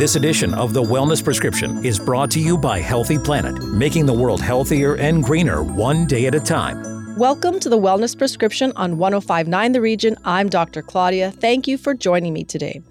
This edition of The Wellness Prescription is brought to you by Healthy Planet, making the world healthier and greener one day at a time. Welcome to the Wellness Prescription on 1059 The Region. I'm Dr. Claudia. Thank you for joining me today.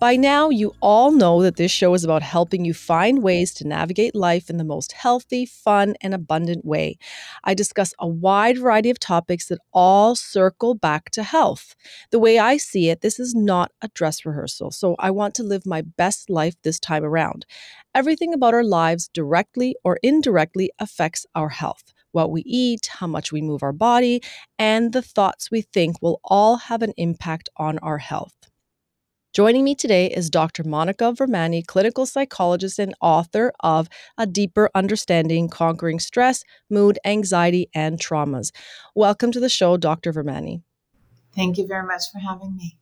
By now, you all know that this show is about helping you find ways to navigate life in the most healthy, fun, and abundant way. I discuss a wide variety of topics that all circle back to health. The way I see it, this is not a dress rehearsal, so I want to live my best life this time around. Everything about our lives directly or indirectly affects our health what we eat, how much we move our body, and the thoughts we think will all have an impact on our health. Joining me today is Dr. Monica Vermani, clinical psychologist and author of A Deeper Understanding Conquering Stress, Mood, Anxiety, and Traumas. Welcome to the show, Dr. Vermani. Thank you very much for having me.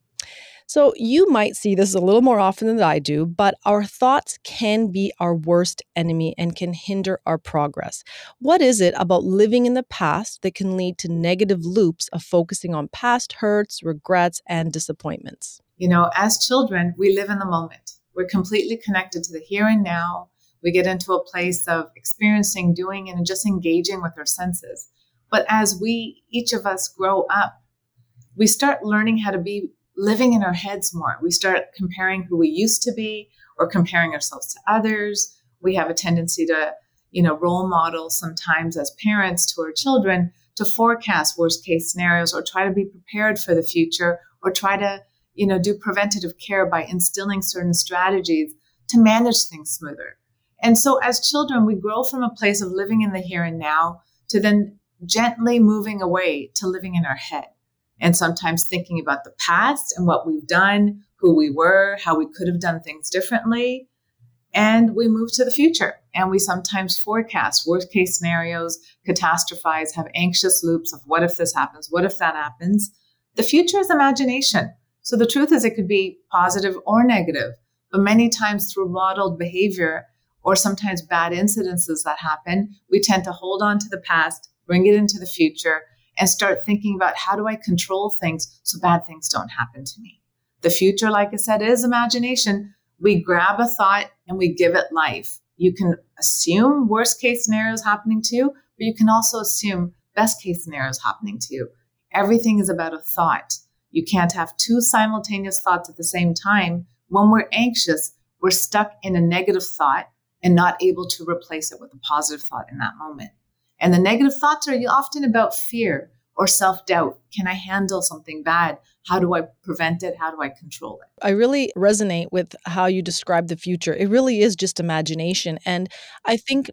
So, you might see this a little more often than I do, but our thoughts can be our worst enemy and can hinder our progress. What is it about living in the past that can lead to negative loops of focusing on past hurts, regrets, and disappointments? You know, as children, we live in the moment. We're completely connected to the here and now. We get into a place of experiencing, doing, and just engaging with our senses. But as we, each of us, grow up, we start learning how to be living in our heads more. We start comparing who we used to be or comparing ourselves to others. We have a tendency to, you know, role model sometimes as parents to our children to forecast worst case scenarios or try to be prepared for the future or try to, you know, do preventative care by instilling certain strategies to manage things smoother. And so as children, we grow from a place of living in the here and now to then gently moving away to living in our head and sometimes thinking about the past and what we've done, who we were, how we could have done things differently. And we move to the future and we sometimes forecast worst case scenarios, catastrophize, have anxious loops of what if this happens? What if that happens? The future is imagination. So the truth is, it could be positive or negative, but many times through modeled behavior or sometimes bad incidences that happen, we tend to hold on to the past, bring it into the future, and start thinking about how do I control things so bad things don't happen to me. The future, like I said, is imagination. We grab a thought and we give it life. You can assume worst case scenarios happening to you, but you can also assume best case scenarios happening to you. Everything is about a thought. You can't have two simultaneous thoughts at the same time. When we're anxious, we're stuck in a negative thought and not able to replace it with a positive thought in that moment. And the negative thoughts are often about fear or self doubt. Can I handle something bad? How do I prevent it? How do I control it? I really resonate with how you describe the future. It really is just imagination. And I think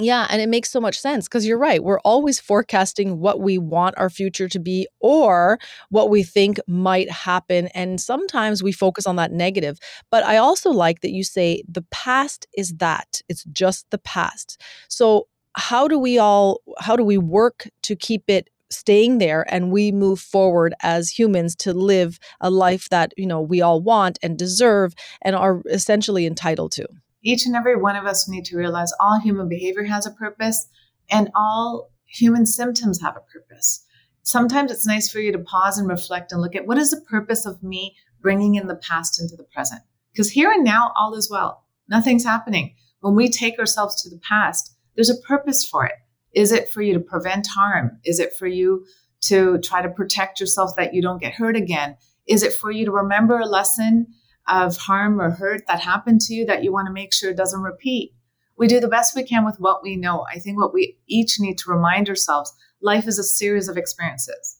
yeah, and it makes so much sense because you're right. We're always forecasting what we want our future to be or what we think might happen. And sometimes we focus on that negative. But I also like that you say the past is that, it's just the past. So how do we all how do we work to keep it staying there and we move forward as humans to live a life that you know we all want and deserve and are essentially entitled to? Each and every one of us need to realize all human behavior has a purpose and all human symptoms have a purpose. Sometimes it's nice for you to pause and reflect and look at what is the purpose of me bringing in the past into the present? Because here and now all is well. Nothing's happening. When we take ourselves to the past there's a purpose for it. Is it for you to prevent harm? Is it for you to try to protect yourself that you don't get hurt again? Is it for you to remember a lesson of harm or hurt that happened to you that you want to make sure it doesn't repeat? We do the best we can with what we know. I think what we each need to remind ourselves life is a series of experiences.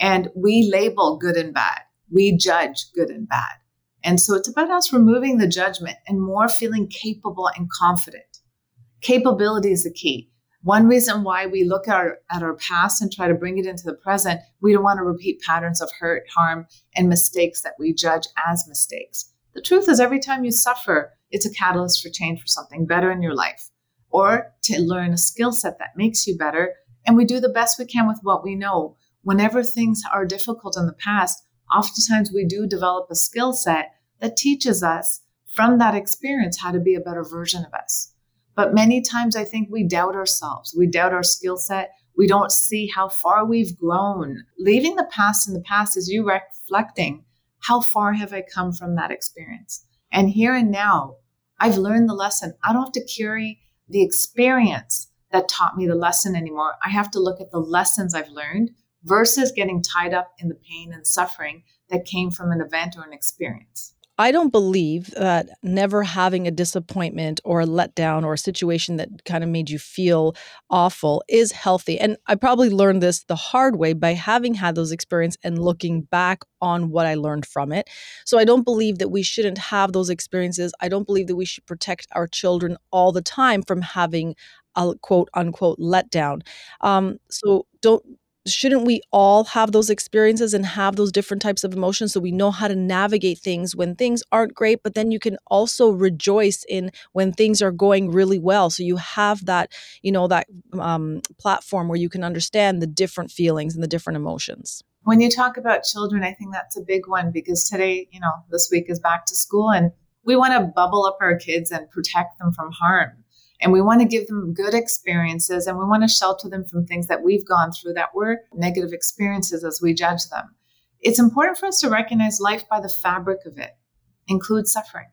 And we label good and bad, we judge good and bad. And so it's about us removing the judgment and more feeling capable and confident capability is the key. One reason why we look at our, at our past and try to bring it into the present, we don't want to repeat patterns of hurt, harm, and mistakes that we judge as mistakes. The truth is, every time you suffer, it's a catalyst for change for something better in your life or to learn a skill set that makes you better. And we do the best we can with what we know. Whenever things are difficult in the past, oftentimes we do develop a skill set that teaches us from that experience how to be a better version of us. But many times I think we doubt ourselves. We doubt our skill set. We don't see how far we've grown. Leaving the past in the past is you reflecting how far have I come from that experience? And here and now, I've learned the lesson. I don't have to carry the experience that taught me the lesson anymore. I have to look at the lessons I've learned versus getting tied up in the pain and suffering that came from an event or an experience. I don't believe that never having a disappointment or a letdown or a situation that kind of made you feel awful is healthy. And I probably learned this the hard way by having had those experiences and looking back on what I learned from it. So I don't believe that we shouldn't have those experiences. I don't believe that we should protect our children all the time from having a quote unquote letdown. Um, so don't shouldn't we all have those experiences and have those different types of emotions so we know how to navigate things when things aren't great but then you can also rejoice in when things are going really well? So you have that you know that um, platform where you can understand the different feelings and the different emotions. When you talk about children i think that's a big one because today you know this week is back to school and we want to bubble up our kids and protect them from harm and we want to give them good experiences and we want to shelter them from things that we've gone through that were negative experiences as we judge them. It's important for us to recognize life by the fabric of it, includes suffering.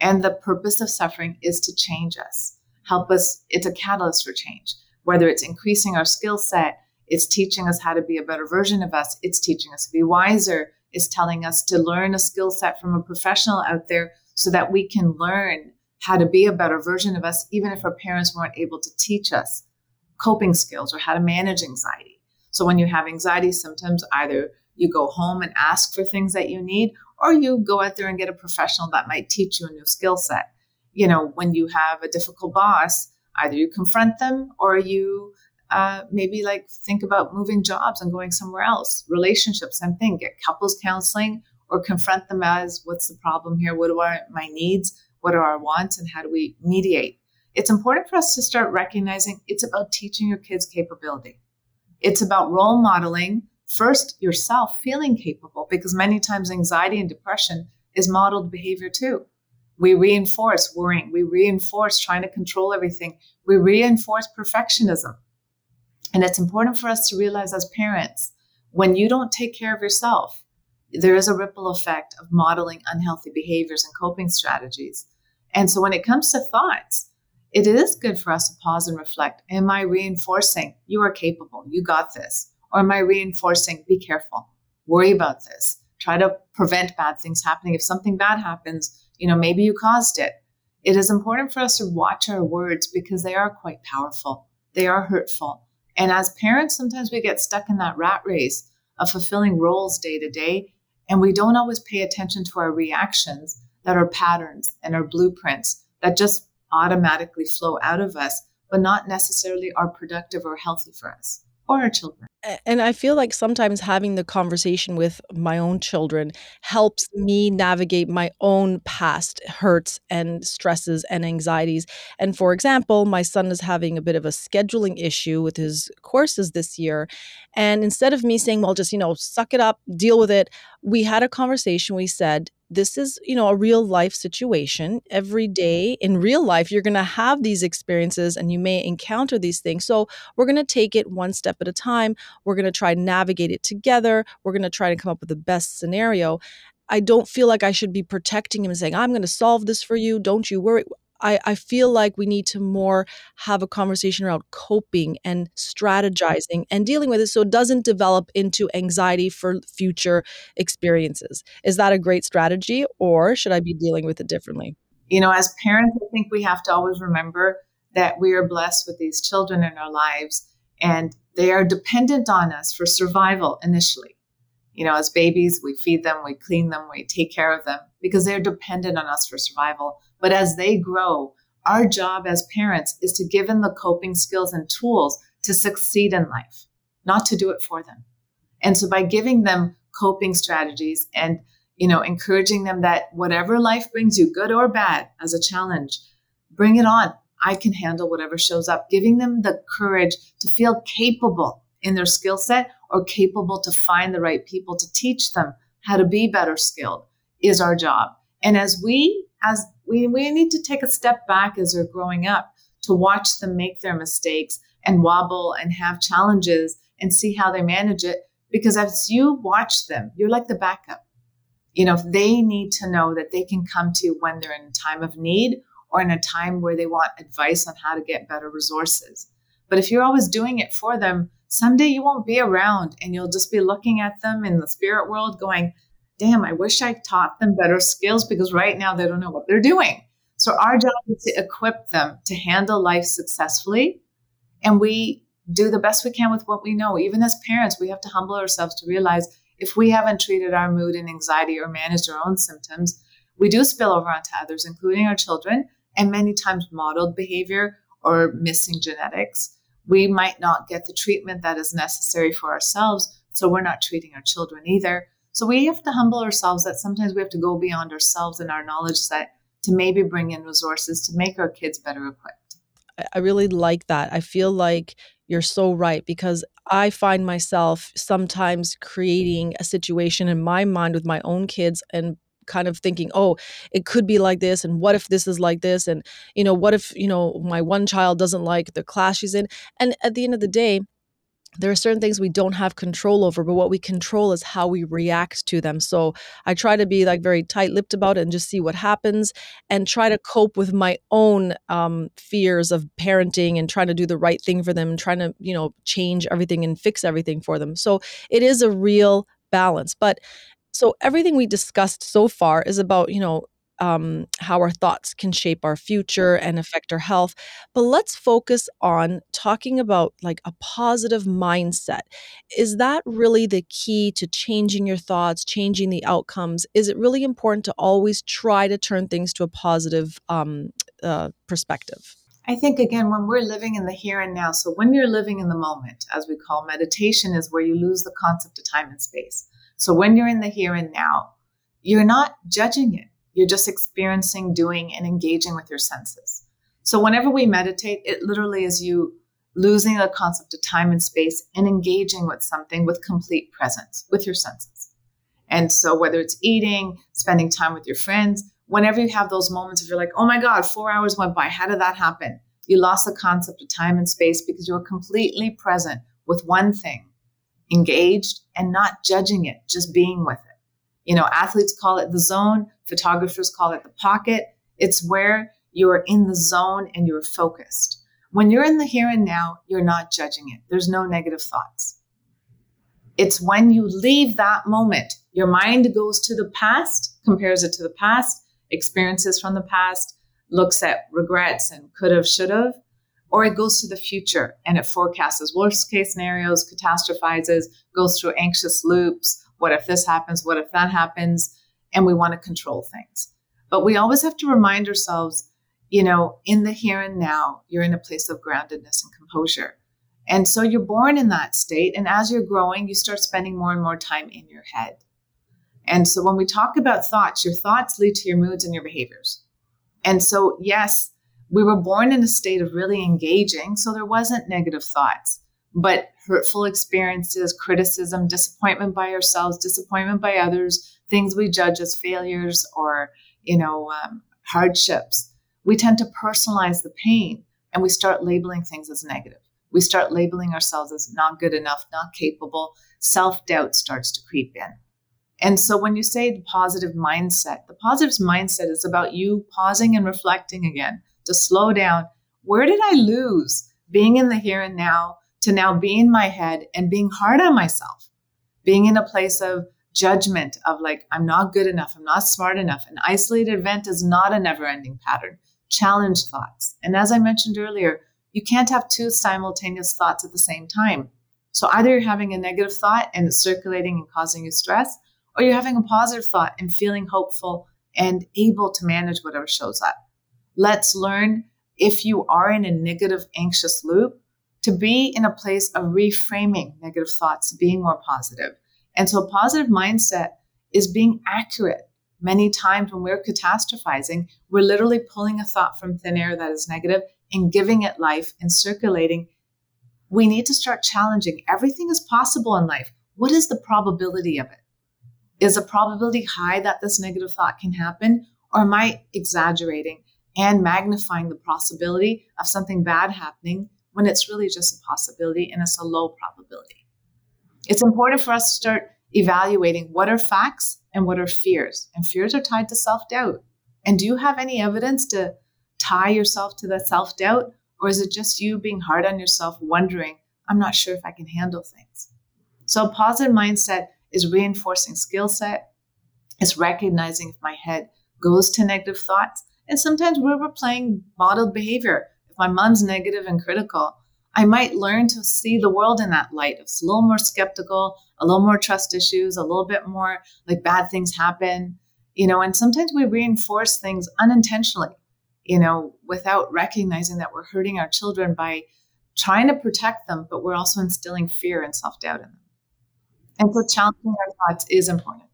And the purpose of suffering is to change us, help us. It's a catalyst for change, whether it's increasing our skill set, it's teaching us how to be a better version of us, it's teaching us to be wiser, it's telling us to learn a skill set from a professional out there so that we can learn how to be a better version of us, even if our parents weren't able to teach us coping skills or how to manage anxiety. So when you have anxiety symptoms, either you go home and ask for things that you need, or you go out there and get a professional that might teach you a new skill set. You know, when you have a difficult boss, either you confront them or you uh, maybe like think about moving jobs and going somewhere else. Relationships, same thing. Get couples counseling or confront them as what's the problem here? What are my needs? What are our wants and how do we mediate? It's important for us to start recognizing it's about teaching your kids capability. It's about role modeling first yourself feeling capable because many times anxiety and depression is modeled behavior too. We reinforce worrying, we reinforce trying to control everything, we reinforce perfectionism. And it's important for us to realize as parents when you don't take care of yourself, there is a ripple effect of modeling unhealthy behaviors and coping strategies. And so when it comes to thoughts, it is good for us to pause and reflect. Am I reinforcing you are capable, you got this? Or am I reinforcing be careful, worry about this, try to prevent bad things happening? If something bad happens, you know, maybe you caused it. It is important for us to watch our words because they are quite powerful, they are hurtful. And as parents, sometimes we get stuck in that rat race of fulfilling roles day to day, and we don't always pay attention to our reactions that are patterns and are blueprints that just automatically flow out of us, but not necessarily are productive or healthy for us or our children. And I feel like sometimes having the conversation with my own children helps me navigate my own past hurts and stresses and anxieties. And for example, my son is having a bit of a scheduling issue with his courses this year. And instead of me saying, well, just, you know, suck it up, deal with it, we had a conversation. We said, this is you know a real life situation. Every mm-hmm. day in real life you're going to have these experiences and you may encounter these things. So we're going to take it one step at a time. We're going to try and navigate it together. We're going to try to come up with the best scenario. I don't feel like I should be protecting him and saying, I'm going to solve this for you. Don't you worry. I, I feel like we need to more have a conversation around coping and strategizing and dealing with it so it doesn't develop into anxiety for future experiences. Is that a great strategy or should I be dealing with it differently? You know, as parents, I think we have to always remember that we are blessed with these children in our lives and they are dependent on us for survival initially. You know, as babies, we feed them, we clean them, we take care of them because they're dependent on us for survival. But as they grow, our job as parents is to give them the coping skills and tools to succeed in life, not to do it for them. And so by giving them coping strategies and you know encouraging them that whatever life brings you good or bad as a challenge bring it on. I can handle whatever shows up. Giving them the courage to feel capable in their skill set or capable to find the right people to teach them how to be better skilled is our job. And as we as we, we need to take a step back as they're growing up to watch them make their mistakes and wobble and have challenges and see how they manage it. Because as you watch them, you're like the backup. You know, they need to know that they can come to you when they're in a time of need or in a time where they want advice on how to get better resources. But if you're always doing it for them, someday you won't be around and you'll just be looking at them in the spirit world going, damn, I wish I taught them better skills because right now they don't know what they're doing. So our job is to equip them to handle life successfully. And we do the best we can with what we know. Even as parents, we have to humble ourselves to realize if we haven't treated our mood and anxiety or managed our own symptoms, we do spill over onto others, including our children, and many times modeled behavior or missing genetics. We might not get the treatment that is necessary for ourselves, so we're not treating our children either. So we have to humble ourselves that sometimes we have to go beyond ourselves and our knowledge set to maybe bring in resources to make our kids better equipped. I really like that. I feel like you're so right because I find myself sometimes creating a situation in my mind with my own kids and kind of thinking, oh, it could be like this. And what if this is like this? And, you know, what if, you know, my one child doesn't like the class she's in? And at the end of the day, there are certain things we don't have control over, but what we control is how we react to them. So I try to be like very tight lipped about it and just see what happens and try to cope with my own um, fears of parenting and trying to do the right thing for them and trying to, you know, change everything and fix everything for them. So it is a real balance. But so everything we discussed so far is about, you know, um, how our thoughts can shape our future and affect our health. But let's focus on talking about like a positive mindset. Is that really the key to changing your thoughts, changing the outcomes? Is it really important to always try to turn things to a positive um, uh, perspective? I think, again, when we're living in the here and now, so when you're living in the moment, as we call meditation, is where you lose the concept of time and space. So when you're in the here and now, you're not judging it you're just experiencing, doing, and engaging with your senses. So, whenever we meditate, it literally is you losing the concept of time and space and engaging with something with complete presence with your senses. And so, whether it's eating, spending time with your friends, whenever you have those moments of you're like, oh my God, four hours went by. How did that happen? You lost the concept of time and space because you were completely present with one thing, engaged and not judging it, just being with it. You know, athletes call it the zone, photographers call it the pocket. It's where you're in the zone and you're focused. When you're in the here and now, you're not judging it. There's no negative thoughts. It's when you leave that moment, your mind goes to the past, compares it to the past, experiences from the past, looks at regrets and could have, should have, or it goes to the future and it forecasts worst case scenarios, catastrophizes, goes through anxious loops, what if this happens? What if that happens? And we want to control things. But we always have to remind ourselves, you know, in the here and now, you're in a place of groundedness and composure. And so you're born in that state. And as you're growing, you start spending more and more time in your head. And so when we talk about thoughts, your thoughts lead to your moods and your behaviors. And so, yes, we were born in a state of really engaging. So there wasn't negative thoughts. But hurtful experiences, criticism, disappointment by ourselves, disappointment by others, things we judge as failures or, you know, um, hardships, we tend to personalize the pain and we start labeling things as negative. We start labeling ourselves as not good enough, not capable. Self doubt starts to creep in. And so when you say the positive mindset, the positive mindset is about you pausing and reflecting again to slow down. Where did I lose? Being in the here and now, to now be in my head and being hard on myself, being in a place of judgment of like, I'm not good enough, I'm not smart enough. An isolated event is not a never ending pattern. Challenge thoughts. And as I mentioned earlier, you can't have two simultaneous thoughts at the same time. So either you're having a negative thought and it's circulating and causing you stress, or you're having a positive thought and feeling hopeful and able to manage whatever shows up. Let's learn if you are in a negative, anxious loop, to be in a place of reframing negative thoughts being more positive. And so a positive mindset is being accurate. Many times when we're catastrophizing, we're literally pulling a thought from thin air that is negative and giving it life and circulating. We need to start challenging. Everything is possible in life. What is the probability of it? Is the probability high that this negative thought can happen? Or am I exaggerating and magnifying the possibility of something bad happening when it's really just a possibility and it's a low probability. It's important for us to start evaluating what are facts and what are fears. And fears are tied to self doubt. And do you have any evidence to tie yourself to that self doubt? Or is it just you being hard on yourself, wondering, I'm not sure if I can handle things? So, a positive mindset is reinforcing skill set, it's recognizing if my head goes to negative thoughts. And sometimes we're replaying modeled behavior. If my mom's negative and critical, I might learn to see the world in that light. It's a little more skeptical, a little more trust issues, a little bit more like bad things happen, you know, and sometimes we reinforce things unintentionally, you know, without recognizing that we're hurting our children by trying to protect them, but we're also instilling fear and self doubt in them. And so challenging our thoughts is important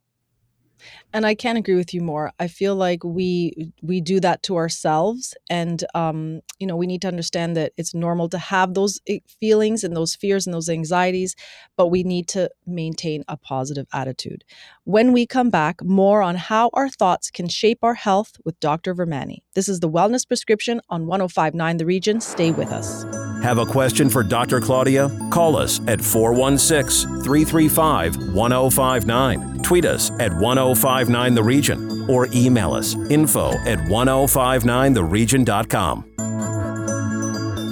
and i can't agree with you more. I feel like we we do that to ourselves and um you know we need to understand that it's normal to have those eh, feelings and those fears and those anxieties but we need to maintain a positive attitude. When we come back more on how our thoughts can shape our health with dr vermani. This is the wellness prescription on 1059 the region. Stay with us have a question for Dr. Claudia? Call us at 416 335 1059. Tweet us at 1059 The Region or email us info at 1059theregion.com.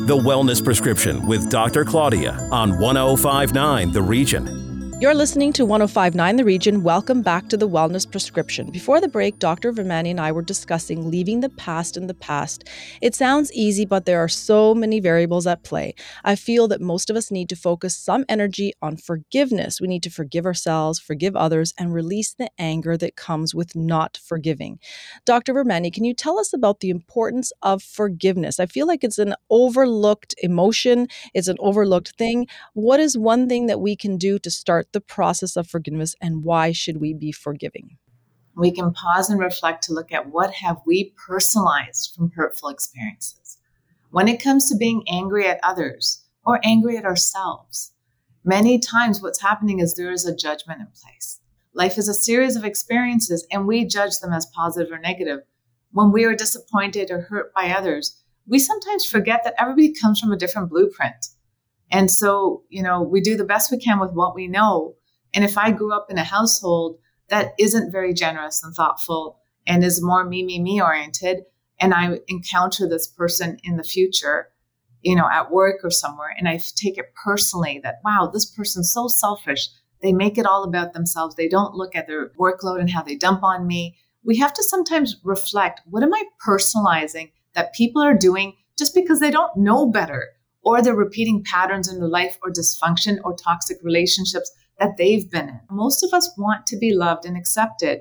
The Wellness Prescription with Dr. Claudia on 1059 The Region. You're listening to 1059 The Region. Welcome back to the Wellness Prescription. Before the break, Dr. Vermani and I were discussing leaving the past in the past. It sounds easy, but there are so many variables at play. I feel that most of us need to focus some energy on forgiveness. We need to forgive ourselves, forgive others, and release the anger that comes with not forgiving. Dr. Vermani, can you tell us about the importance of forgiveness? I feel like it's an overlooked emotion, it's an overlooked thing. What is one thing that we can do to start? Start the process of forgiveness and why should we be forgiving? We can pause and reflect to look at what have we personalized from hurtful experiences. When it comes to being angry at others or angry at ourselves, many times what's happening is there is a judgment in place. Life is a series of experiences and we judge them as positive or negative. When we are disappointed or hurt by others, we sometimes forget that everybody comes from a different blueprint. And so, you know, we do the best we can with what we know. And if I grew up in a household that isn't very generous and thoughtful and is more me, me, me oriented, and I encounter this person in the future, you know, at work or somewhere, and I take it personally that, wow, this person's so selfish. They make it all about themselves. They don't look at their workload and how they dump on me. We have to sometimes reflect what am I personalizing that people are doing just because they don't know better? Or they're repeating patterns in their life or dysfunction or toxic relationships that they've been in. Most of us want to be loved and accepted.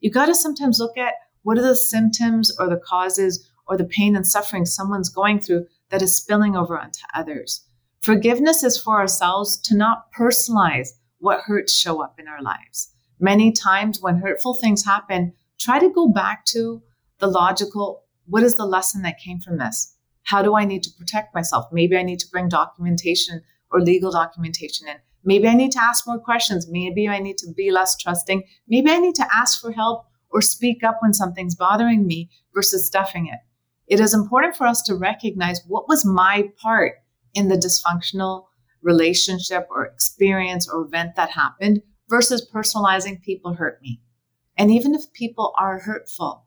You got to sometimes look at what are the symptoms or the causes or the pain and suffering someone's going through that is spilling over onto others. Forgiveness is for ourselves to not personalize what hurts show up in our lives. Many times when hurtful things happen, try to go back to the logical what is the lesson that came from this? How do I need to protect myself? Maybe I need to bring documentation or legal documentation in. Maybe I need to ask more questions. Maybe I need to be less trusting. Maybe I need to ask for help or speak up when something's bothering me versus stuffing it. It is important for us to recognize what was my part in the dysfunctional relationship or experience or event that happened versus personalizing people hurt me. And even if people are hurtful,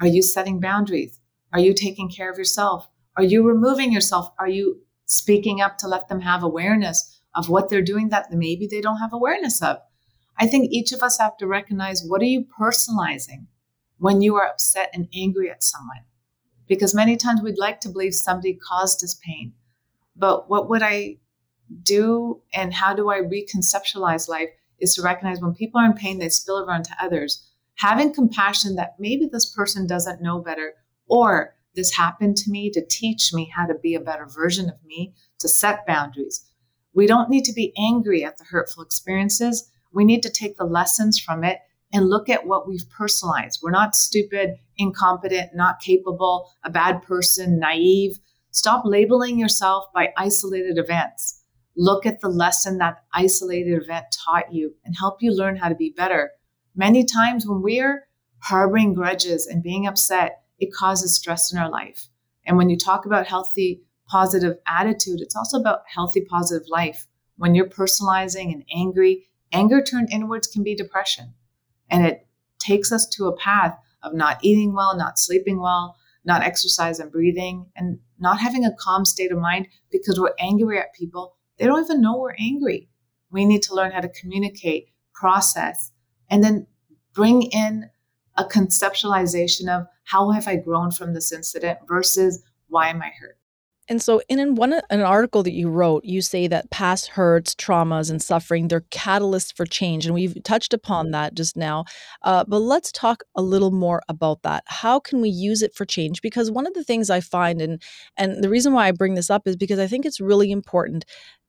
are you setting boundaries? Are you taking care of yourself? Are you removing yourself? Are you speaking up to let them have awareness of what they're doing that maybe they don't have awareness of? I think each of us have to recognize what are you personalizing when you are upset and angry at someone? Because many times we'd like to believe somebody caused us pain. But what would I do and how do I reconceptualize life is to recognize when people are in pain, they spill over onto others. Having compassion that maybe this person doesn't know better, or this happened to me to teach me how to be a better version of me, to set boundaries. We don't need to be angry at the hurtful experiences. We need to take the lessons from it and look at what we've personalized. We're not stupid, incompetent, not capable, a bad person, naive. Stop labeling yourself by isolated events. Look at the lesson that isolated event taught you and help you learn how to be better. Many times when we're harboring grudges and being upset, it causes stress in our life. And when you talk about healthy, positive attitude, it's also about healthy, positive life. When you're personalizing and angry, Anger turned inwards can be depression. And it takes us to a path of not eating well, not sleeping well, not exercise and breathing, and not having a calm state of mind because we're angry at people. They don't even know we're angry. We need to learn how to communicate, process, and then bring in a conceptualization of how have I grown from this incident versus why am I hurt? And so, in one an article that you wrote, you say that past hurts, traumas, and suffering they're catalysts for change, and we've touched upon that just now. Uh, but let's talk a little more about that. How can we use it for change? Because one of the things I find, and and the reason why I bring this up is because I think it's really important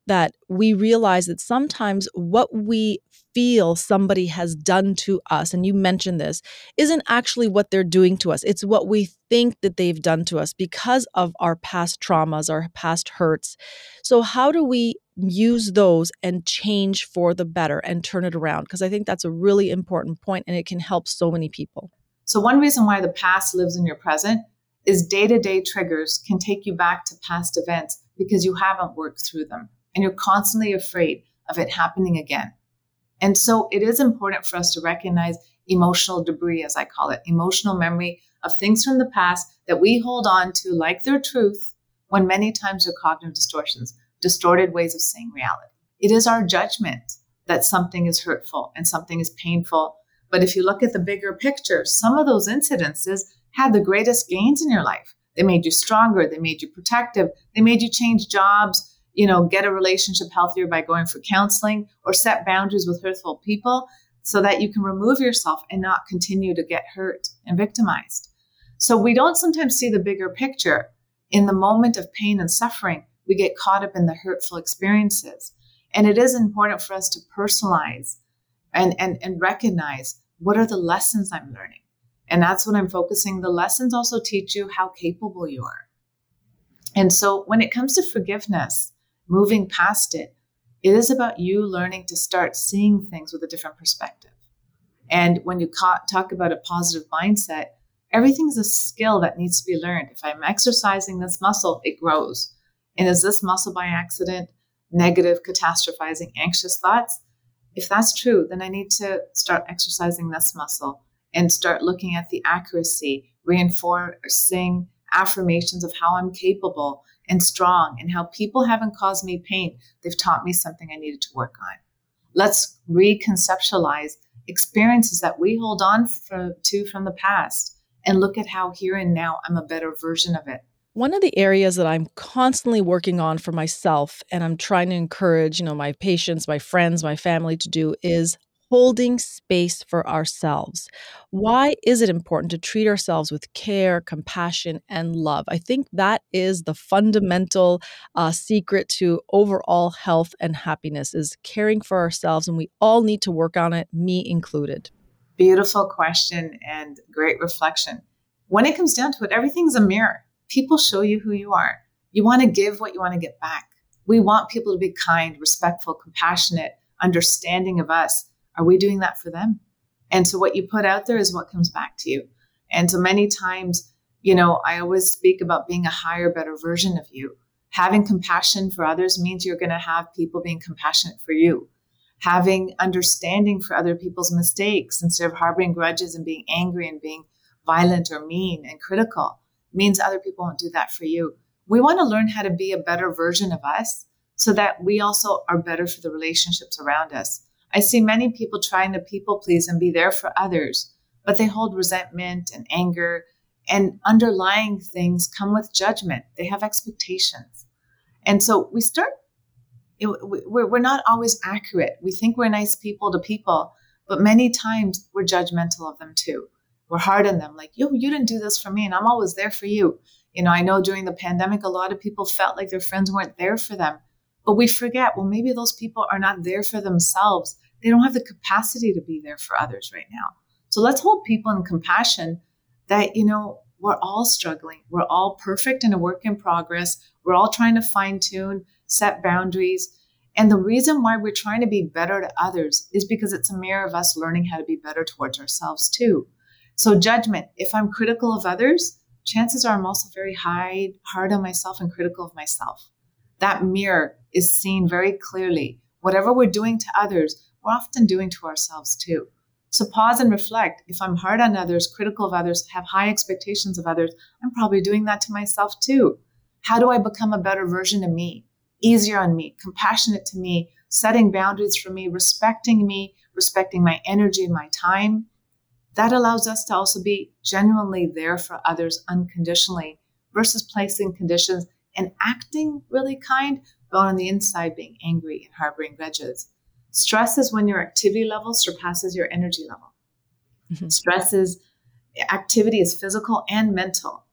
that we realize that sometimes what we feel somebody has done to us, and you mentioned this, isn't actually what they're doing to us. It's what we think that they've done to us because of our past traumas, our past hurts. So, how do we use those and change for the better and turn it around? Because I think that's a really important point and it can help so many people. So, one reason why the past lives in your present is day to day triggers can take you back to past events because you haven't worked through them and you're constantly afraid of it happening again. And so it is important for us to recognize emotional debris, as I call it, emotional memory of things from the past that we hold on to like their truth when many times they're cognitive distortions, distorted ways of seeing reality. It is our judgment that something is hurtful and something is painful. But if you look at the bigger picture, some of those incidences had the greatest gains in your life. They made you stronger, they made you protective, they made you change jobs, you know, get a relationship healthier by going for counseling or set boundaries with hurtful people so that you can remove yourself and not continue to get hurt and victimized. So we don't sometimes see the bigger picture. In the moment of pain and suffering, we get caught up in the hurtful experiences. And it is important for us to personalize and, and, and recognize what are the lessons I'm learning. And that's what I'm focusing. The lessons also teach you how capable you are. And so when it comes to forgiveness, moving past it, it is about you learning to start seeing things with a different perspective. And when you talk about a positive mindset, everything's a skill that needs to be learned. If I'm exercising this muscle, it grows. And is this muscle by accident? Negative, catastrophizing, anxious thoughts? If that's true, then I need to start exercising this muscle and start looking at the accuracy, reinforcing affirmations of how I'm capable and strong and how people haven't caused me pain. They've taught me something I needed to work on. Let's reconceptualize experiences that we hold on for, to from the past and look at how here and now I'm a better version of it. One of the areas that I'm constantly working on for myself and I'm trying to encourage, you know, my patients, my friends, my family to do is holding space for ourselves. Why is it important to treat ourselves with care, compassion, and love? I think that is the fundamental uh, secret to overall health and happiness is caring for ourselves, and we all need to work on it, me included. Beautiful question and great reflection. When it comes down to it, everything's a mirror. People show you who you are. You want to give what you want to get back. We want people to be kind, respectful, compassionate, understanding of us are we doing that for them? And so what you put out there is what comes back to you. And so many times, you know, I always speak about being a higher, better version of you. Having compassion for others means you're going to have people being compassionate for you. Having understanding for other people's mistakes instead of harboring grudges and being angry and being violent or mean and critical means other people won't do that for you. We want to learn how to be a better version of us so that we also are better for the relationships around us. I see many people trying to people please and be there for others, but they hold resentment and anger, and underlying things come with judgment. They have expectations. And so we start, we're not always accurate. We think we're nice people to people, but many times we're judgmental of them too. We're hard on them, like, yo, you didn't do this for me, and I'm always there for you. You know, I know during the pandemic, a lot of people felt like their friends weren't there for them. But we forget, well, maybe those people are not there for themselves they don't have the capacity to be there for others right now. So let's hold people in compassion that, you know, we're all struggling. We're all perfect and a work in progress. We're all trying to fine tune, set boundaries. And the reason why we're trying to be better to others is because it's a mirror of us learning how to be better towards ourselves too. So, judgment, if I'm critical of others, chances are I'm also very high, hard on myself and critical of myself. That mirror is seen very clearly. Whatever we're doing to others, we're often doing to ourselves too. So pause and reflect. If I'm hard on others, critical of others, have high expectations of others, I'm probably doing that to myself too. How do I become a better version of me? Easier on me, compassionate to me, setting boundaries for me, respecting me, respecting my energy my time. That allows us to also be genuinely there for others unconditionally versus placing conditions and acting really kind, but on the inside being angry and harboring grudges. Stress is when your activity level surpasses your energy level. Mm-hmm. Stress is activity is physical and mental.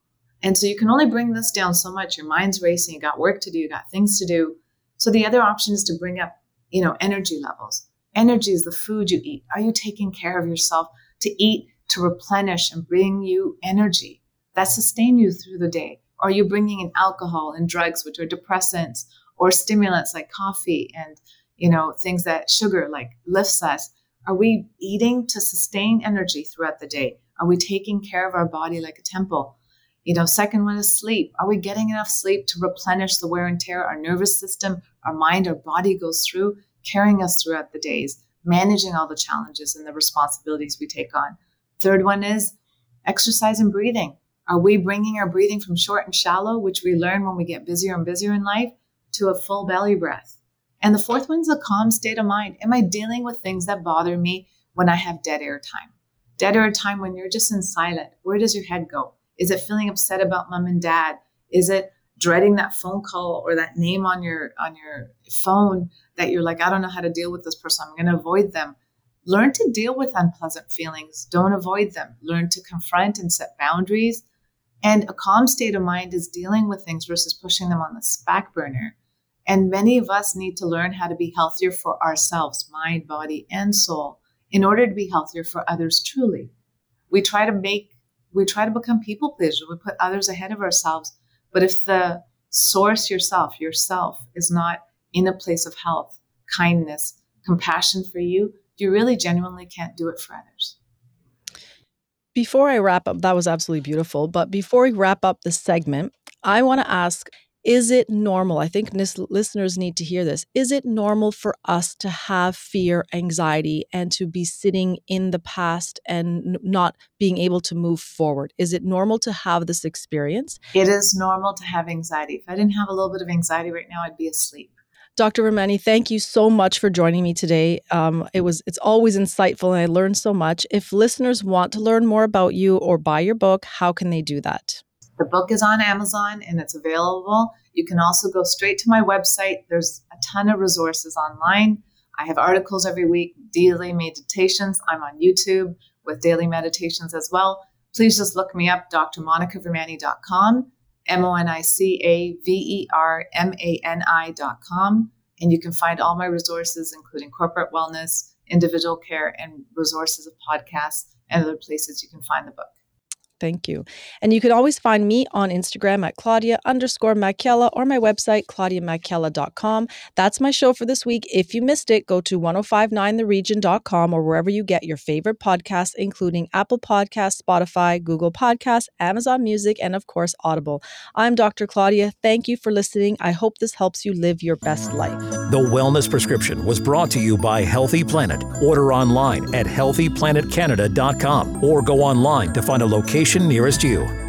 And so you can only bring this down so much. Your mind's racing, you got work to do, you got things to do. So the other option is to bring up, you know, energy levels. Energy is the food you eat. Are you taking care of yourself to eat, to replenish and bring you energy that sustain you through the day? Are you bringing in alcohol and drugs, which are depressants, or stimulants like coffee and you know, things that sugar like lifts us. Are we eating to sustain energy throughout the day? Are we taking care of our body like a temple? You know, second one is sleep. Are we getting enough sleep to replenish the wear and tear our nervous system, our mind, our body goes through, carrying us throughout the days, managing all the challenges and the responsibilities we take on? Third one is exercise and breathing. Are we bringing our breathing from short and shallow, which we learn when we get busier and busier in life, to a full belly breath? And the fourth one is a calm state of mind. Am I dealing with things that bother me when I have dead air time? Dead air time when you're just in silent. Where does your head go? Is it feeling upset about mom and dad? Is it dreading that phone call or that name on your on your phone that you're like, I don't know how to deal with this person. I'm going to avoid them. Learn to deal with unpleasant feelings. Don't avoid them. Learn to confront and set boundaries. And a calm state of mind is dealing with things versus pushing them on the back burner. And many of us need to learn how to be healthier for ourselves, mind, body, and soul, in order to be healthier for others truly. We try to make, we try to become people pleasers. We put others ahead of ourselves. But if the source yourself, yourself, is not in a place of health, kindness, compassion for you, you really genuinely can't do it for others. Before I wrap up, that was absolutely beautiful. But before we wrap up the segment, I want to ask is it normal? I think nis- listeners need to hear this. Is it normal for us to have fear, anxiety, and to be sitting in the past and n- not being able to move forward? Is it normal to have this experience? It is normal to have anxiety. If I didn't have a little bit of anxiety right now, I'd be asleep. Dr. Vermani, thank you so much for joining me today. Um, it was it's always insightful, and I learned so much. If listeners want to learn more about you or buy your book, how can they do that? The book is on Amazon and it's available. You can also go straight to my website. There's a ton of resources online. I have articles every week, daily meditations. I'm on YouTube with daily meditations as well. Please just look me up, drmonicavermani.com, M O N I C A V E R M A N I.com. And you can find all my resources, including corporate wellness, individual care, and resources of podcasts and other places you can find the book. Thank you. And you can always find me on Instagram at Claudia underscore Macchiella or my website, claudiamacchiella.com. That's my show for this week. If you missed it, go to 1059theregion.com or wherever you get your favorite podcasts, including Apple Podcasts, Spotify, Google Podcasts, Amazon Music, and of course, Audible. I'm Dr. Claudia. Thank you for listening. I hope this helps you live your best life. The Wellness Prescription was brought to you by Healthy Planet. Order online at healthyplanetcanada.com or go online to find a nearest you.